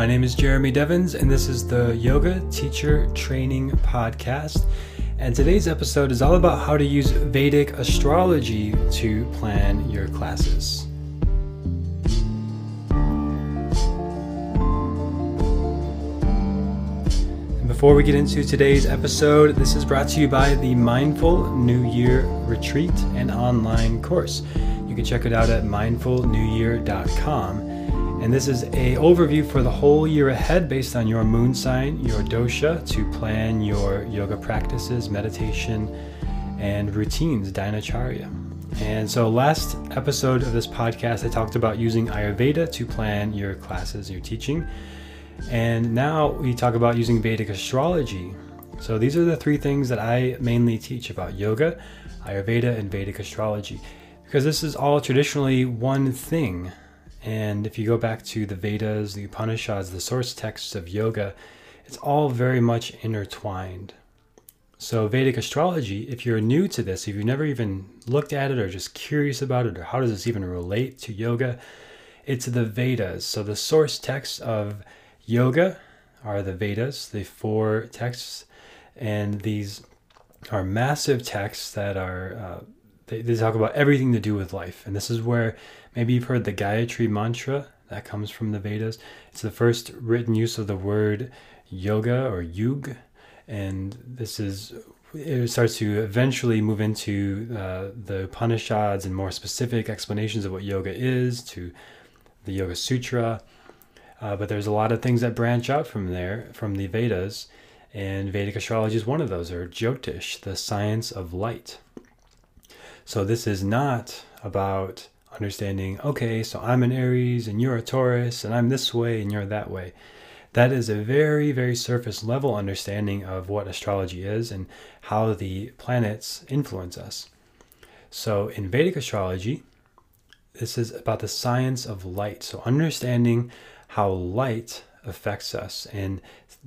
My name is Jeremy Devens, and this is the Yoga Teacher Training Podcast. And today's episode is all about how to use Vedic astrology to plan your classes. And before we get into today's episode, this is brought to you by the Mindful New Year Retreat and online course. You can check it out at mindfulnewyear.com. And this is a overview for the whole year ahead based on your moon sign, your dosha, to plan your yoga practices, meditation, and routines, dinacharya. And so, last episode of this podcast, I talked about using Ayurveda to plan your classes, your teaching. And now we talk about using Vedic astrology. So, these are the three things that I mainly teach about yoga, Ayurveda, and Vedic astrology. Because this is all traditionally one thing and if you go back to the Vedas, the Upanishads, the source texts of yoga, it's all very much intertwined. So, Vedic astrology, if you're new to this, if you've never even looked at it or just curious about it, or how does this even relate to yoga, it's the Vedas. So, the source texts of yoga are the Vedas, the four texts, and these are massive texts that are, uh, they, talk about everything to do with life. And this is where Maybe you've heard the Gayatri mantra that comes from the Vedas. It's the first written use of the word yoga or yug, and this is it starts to eventually move into uh, the Upanishads and more specific explanations of what yoga is to the Yoga Sutra. Uh, but there's a lot of things that branch out from there, from the Vedas, and Vedic astrology is one of those, or Jyotish, the science of light. So this is not about understanding, okay, so I'm an Aries and you're a Taurus and I'm this way and you're that way. That is a very, very surface level understanding of what astrology is and how the planets influence us. So in Vedic astrology, this is about the science of light. So understanding how light affects us and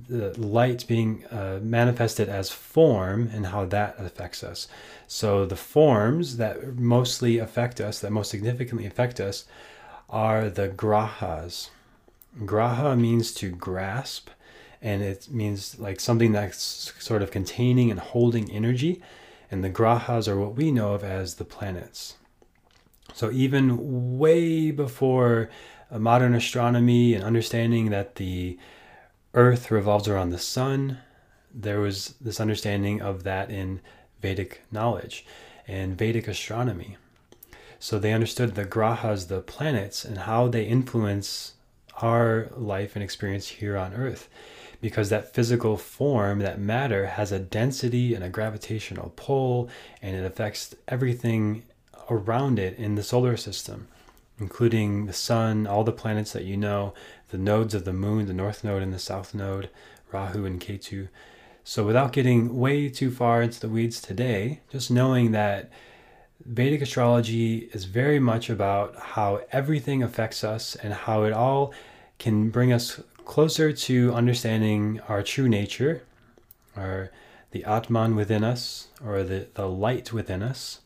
the light being uh, manifested as form and how that affects us. So, the forms that mostly affect us, that most significantly affect us, are the grahas. Graha means to grasp, and it means like something that's sort of containing and holding energy. And the grahas are what we know of as the planets. So, even way before modern astronomy and understanding that the Earth revolves around the sun. There was this understanding of that in Vedic knowledge and Vedic astronomy. So they understood the grahas, the planets, and how they influence our life and experience here on Earth. Because that physical form, that matter, has a density and a gravitational pull, and it affects everything around it in the solar system including the sun, all the planets that you know, the nodes of the moon, the north node and the south node, Rahu and Ketu. So, without getting way too far into the weeds today, just knowing that Vedic astrology is very much about how everything affects us and how it all can bring us closer to understanding our true nature, or the Atman within us, or the, the light within us.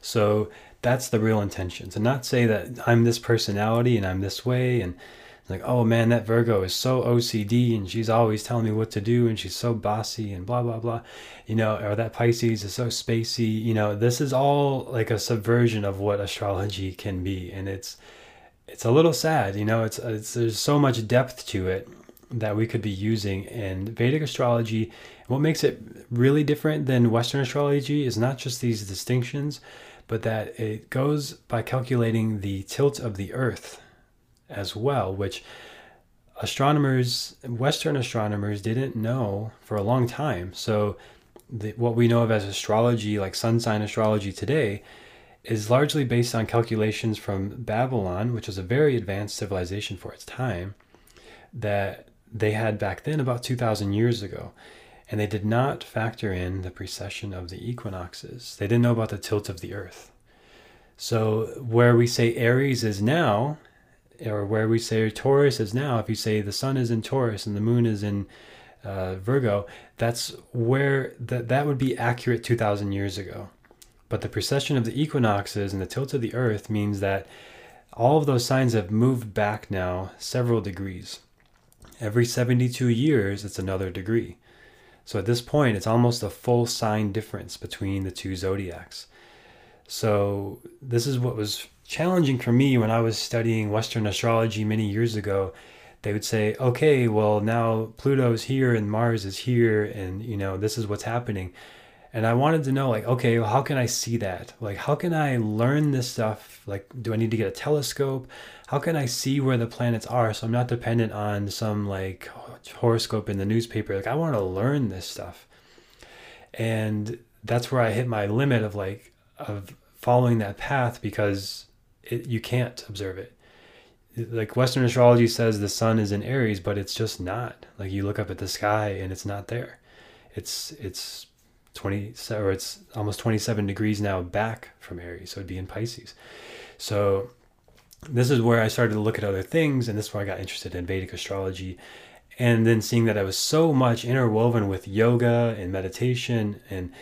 So, that's the real intention. To not say that I'm this personality and I'm this way and like, oh man, that Virgo is so OCD and she's always telling me what to do and she's so bossy and blah blah blah, you know, or that Pisces is so spacey. You know, this is all like a subversion of what astrology can be, and it's it's a little sad. You know, it's, it's there's so much depth to it that we could be using. And Vedic astrology, what makes it really different than Western astrology is not just these distinctions, but that it goes by calculating the tilt of the Earth as well, which astronomers, Western astronomers, didn't know for a long time. So, the, what we know of as astrology, like sun sign astrology today, is largely based on calculations from Babylon, which was a very advanced civilization for its time, that they had back then about 2,000 years ago and they did not factor in the precession of the equinoxes. They didn't know about the tilt of the earth. So, where we say Aries is now, or where we say Taurus is now, if you say the sun is in Taurus and the moon is in uh, Virgo, that's where that, that would be accurate 2,000 years ago. But the precession of the equinoxes and the tilt of the earth means that all of those signs have moved back now several degrees. Every 72 years, it's another degree. So at this point, it's almost a full sign difference between the two zodiacs. So this is what was challenging for me when I was studying Western astrology many years ago. They would say, okay, well, now Pluto's here and Mars is here, and you know, this is what's happening. And I wanted to know, like, okay, well, how can I see that? Like, how can I learn this stuff? Like, do I need to get a telescope? How can I see where the planets are so I'm not dependent on some like horoscope in the newspaper? Like, I want to learn this stuff. And that's where I hit my limit of like, of following that path because it, you can't observe it. Like Western astrology says the sun is in Aries, but it's just not. Like you look up at the sky and it's not there. It's it's 20 or it's almost 27 degrees now back from Aries, so it'd be in Pisces. So this is where I started to look at other things, and this is where I got interested in Vedic astrology. And then seeing that I was so much interwoven with yoga and meditation and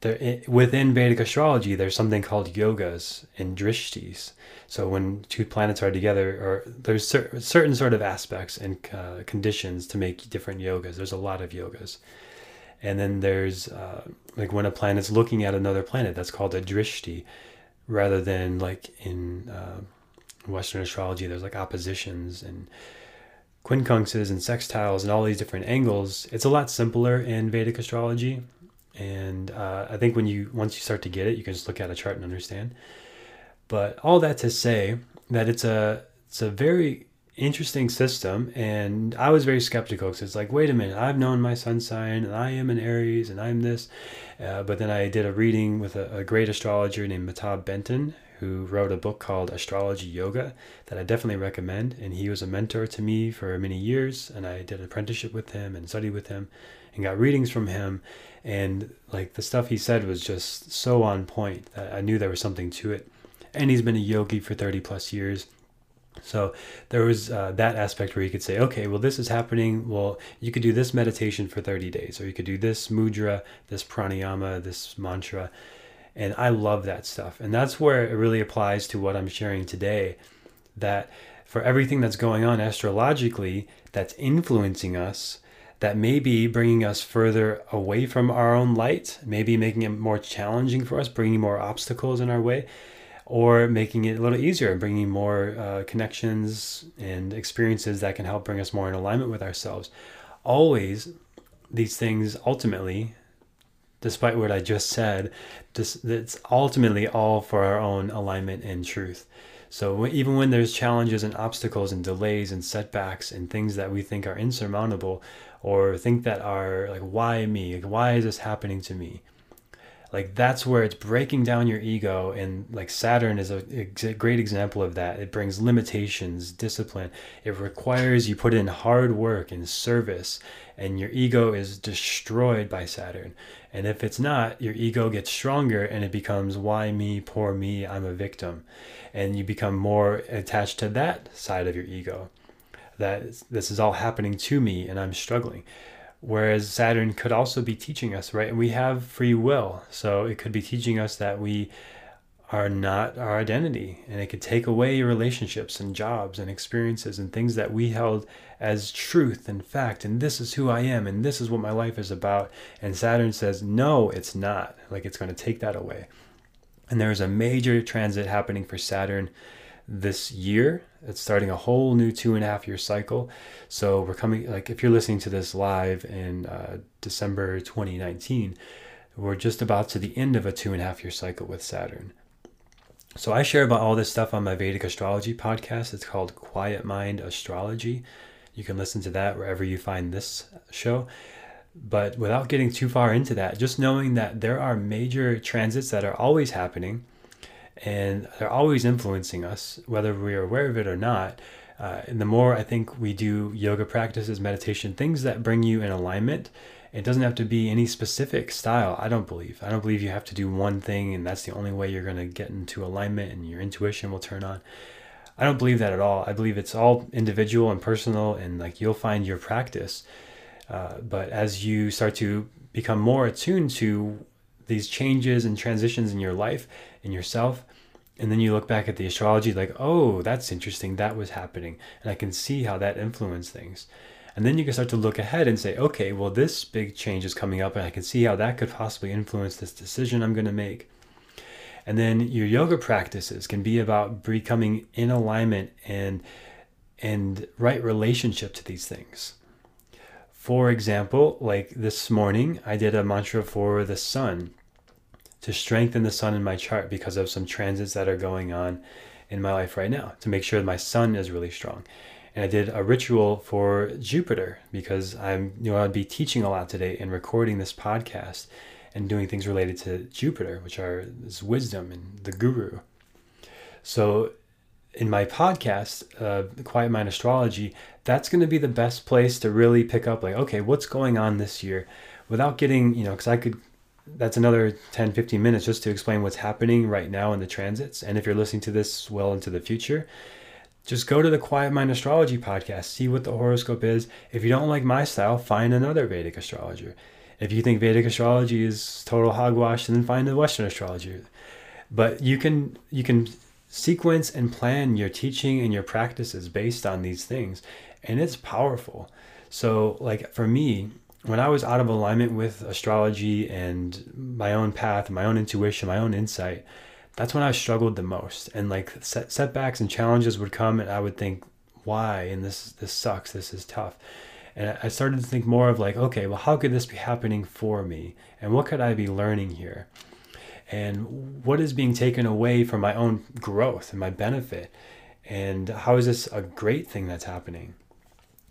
there, within Vedic astrology, there's something called yogas and drishtis. So when two planets are together, or there's cer- certain sort of aspects and uh, conditions to make different yogas. There's a lot of yogas, and then there's uh, like when a planet's looking at another planet, that's called a drishti, rather than like in uh, Western astrology, there's like oppositions and quincunxes and sextiles and all these different angles. It's a lot simpler in Vedic astrology and uh, I think when you once you start to get it, you can just look at a chart and understand. But all that to say that it's a it's a very interesting system, and I was very skeptical because it's like, wait a minute, I've known my sun sign, and I am an Aries, and I'm this. Uh, but then I did a reading with a, a great astrologer named Mehtab Benton, who wrote a book called Astrology Yoga that I definitely recommend. And he was a mentor to me for many years, and I did an apprenticeship with him and studied with him and got readings from him and like the stuff he said was just so on point that I knew there was something to it. And he's been a yogi for 30 plus years. So there was uh, that aspect where you could say, okay, well, this is happening. Well, you could do this meditation for 30 days, or you could do this mudra, this pranayama, this mantra. And I love that stuff. And that's where it really applies to what I'm sharing today that for everything that's going on astrologically that's influencing us, that may be bringing us further away from our own light, maybe making it more challenging for us, bringing more obstacles in our way, or making it a little easier, bringing more uh, connections and experiences that can help bring us more in alignment with ourselves. Always, these things ultimately, despite what I just said, just, it's ultimately all for our own alignment and truth. So even when there's challenges and obstacles and delays and setbacks and things that we think are insurmountable, or think that are like why me like why is this happening to me like that's where it's breaking down your ego and like saturn is a, a, great example of that. It brings limitations discipline. It requires you put in hard work and service and your ego is destroyed by saturn. And if it's not your ego gets stronger and it becomes why me? Poor me. I'm a victim. And you become more attached to that side of your ego. That this is all happening to me and I'm struggling. Whereas Saturn could also be teaching us, right? And we have free will. So it could be teaching us that we are not our identity. And it could take away relationships and jobs and experiences and things that we held as truth and fact. And this is who I am. And this is what my life is about. And Saturn says, no, it's not. Like it's going to take that away. And there's a major transit happening for Saturn this year. It's starting a whole new two and a half year cycle. So we're coming, like, if you're listening to this live in uh, December 2019, we're just about to the end of a two and a half year cycle with Saturn. So I share about all this stuff on my Vedic astrology podcast. It's called Quiet Mind Astrology. You can listen to that wherever you find this show. But without getting too far into that, just knowing that there are major transits that are always happening and they're always influencing us, whether we're aware of it or not. Uh, and the more I think we do yoga practices, meditation, things that bring you in alignment, it doesn't have to be any specific style. I don't believe. I don't believe you have to do one thing and that's the only way you're going to get into alignment and your intuition will turn on. I don't believe that at all. I believe it's all individual and personal, and like you'll find your practice. Uh, but as you start to become more attuned to these changes and transitions in your life, in yourself, and then you look back at the astrology like oh that's interesting that was happening and i can see how that influenced things And then you can start to look ahead and say, okay, well, this big change is coming up, and I can see how that could possibly influence this decision I'm going to make. And then your yoga practices can be about becoming in alignment and and right relationship to these things. For example, like this morning, I did a mantra for the sun to strengthen the sun in my chart because of some transits that are going on in my life right now to make sure my sun is really strong. And I did a ritual for Jupiter because I'm, you know, I'd be teaching a lot today and recording this podcast and doing things related to Jupiter, which are this wisdom and the guru. So in my podcast, uh, Quiet Mind Astrology, that's going to be the best place to really pick up, like, okay, what's going on this year without getting, you know, because I could, that's another 10, 15 minutes just to explain what's happening right now in the transits. And if you're listening to this well into the future, just go to the Quiet Mind Astrology podcast, see what the horoscope is. If you don't like my style, find another Vedic astrologer. If you think Vedic astrology is total hogwash, then find a Western astrologer. But you can you can sequence and plan your teaching and your practices based on these things and it's powerful so like for me when i was out of alignment with astrology and my own path my own intuition my own insight that's when i struggled the most. And like set, setbacks and challenges would come and i would think why? And this this sucks. This is tough. And i started to think more of like okay well how could this be happening for me? And what could i be learning here? And what is being taken away from my own growth and my benefit? And how is this a great thing that's happening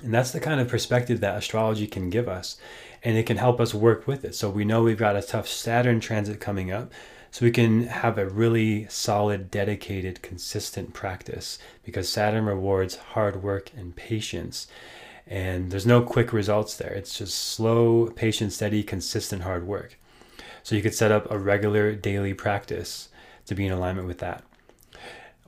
and that's the kind of perspective that astrology can give us and it can help us work with it. So we know we've got a tough saturn transit coming up so we can have a really solid dedicated consistent practice because saturn rewards hard work and patience and there's no quick results there. It's just slow patient steady consistent hard work. So you could set up a regular daily practice to be in alignment with that.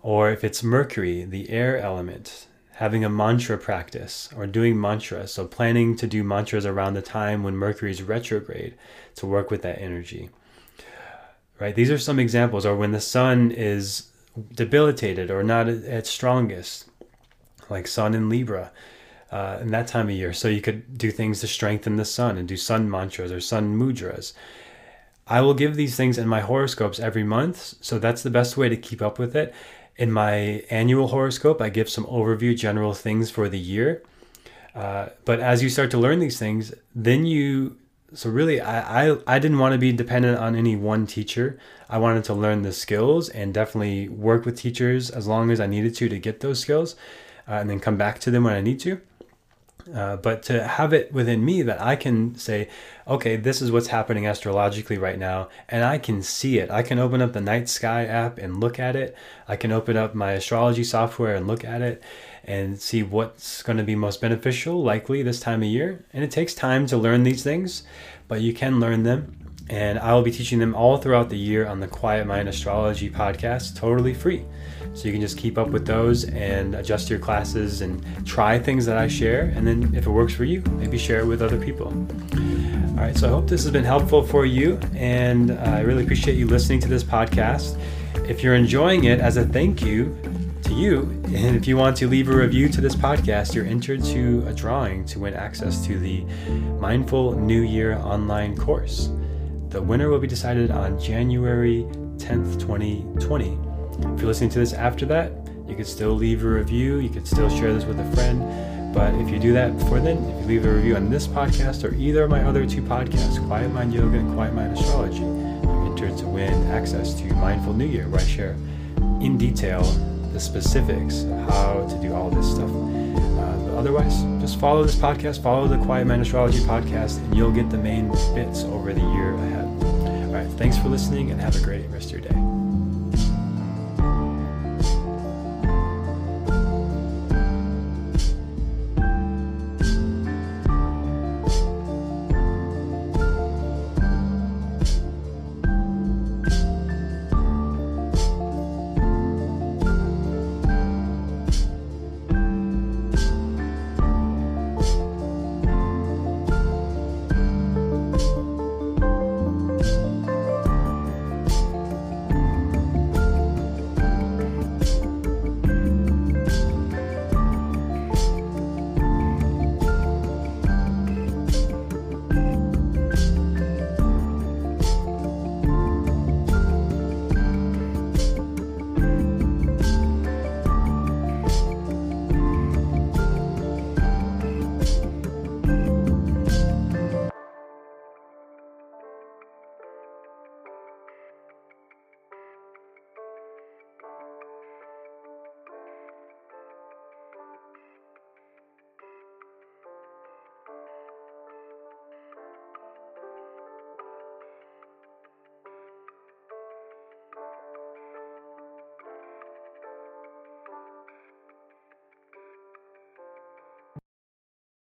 Or if it's Mercury, the air element, having a mantra practice or doing mantras. So planning to do mantras around the time when Mercury is retrograde to work with that energy. Right? These are some examples. Or when the sun is debilitated or not at strongest, like sun in Libra. Uh, in that time of year. So you could do things to strengthen the sun and do sun mantras or sun mudras. I will give these things in my horoscopes every month, so that's the best way to keep up with it. In my annual horoscope, I give some overview, general things for the year. Uh, but as you start to learn these things, then you so really I, I i didn't want to be dependent on any one teacher i wanted to learn the skills and definitely work with teachers as long as i needed to to get those skills uh, and then come back to them when i need to uh, but to have it within me that I can say, okay, this is what's happening astrologically right now, and I can see it. I can open up the Night Sky app and look at it. I can open up my astrology software and look at it and see what's going to be most beneficial, likely this time of year. And it takes time to learn these things, but you can learn them. And I will be teaching them all throughout the year on the Quiet Mind Astrology podcast, totally free. So you can just keep up with those and adjust your classes and try things that I share. And then if it works for you, maybe share it with other people. All right, so I hope this has been helpful for you. And I really appreciate you listening to this podcast. If you're enjoying it, as a thank you to you, and if you want to leave a review to this podcast, you're entered to a drawing to win access to the Mindful New Year online course. The winner will be decided on January 10th, 2020. If you're listening to this after that, you could still leave a review. You could still share this with a friend. But if you do that before then, if you leave a review on this podcast or either of my other two podcasts, Quiet Mind Yoga and Quiet Mind Astrology, you're entered to win access to Mindful New Year, where I share in detail the specifics of how to do all this stuff. Otherwise, just follow this podcast, follow the Quiet Mind Astrology podcast, and you'll get the main bits over the year ahead. All right, thanks for listening and have a great rest of your day.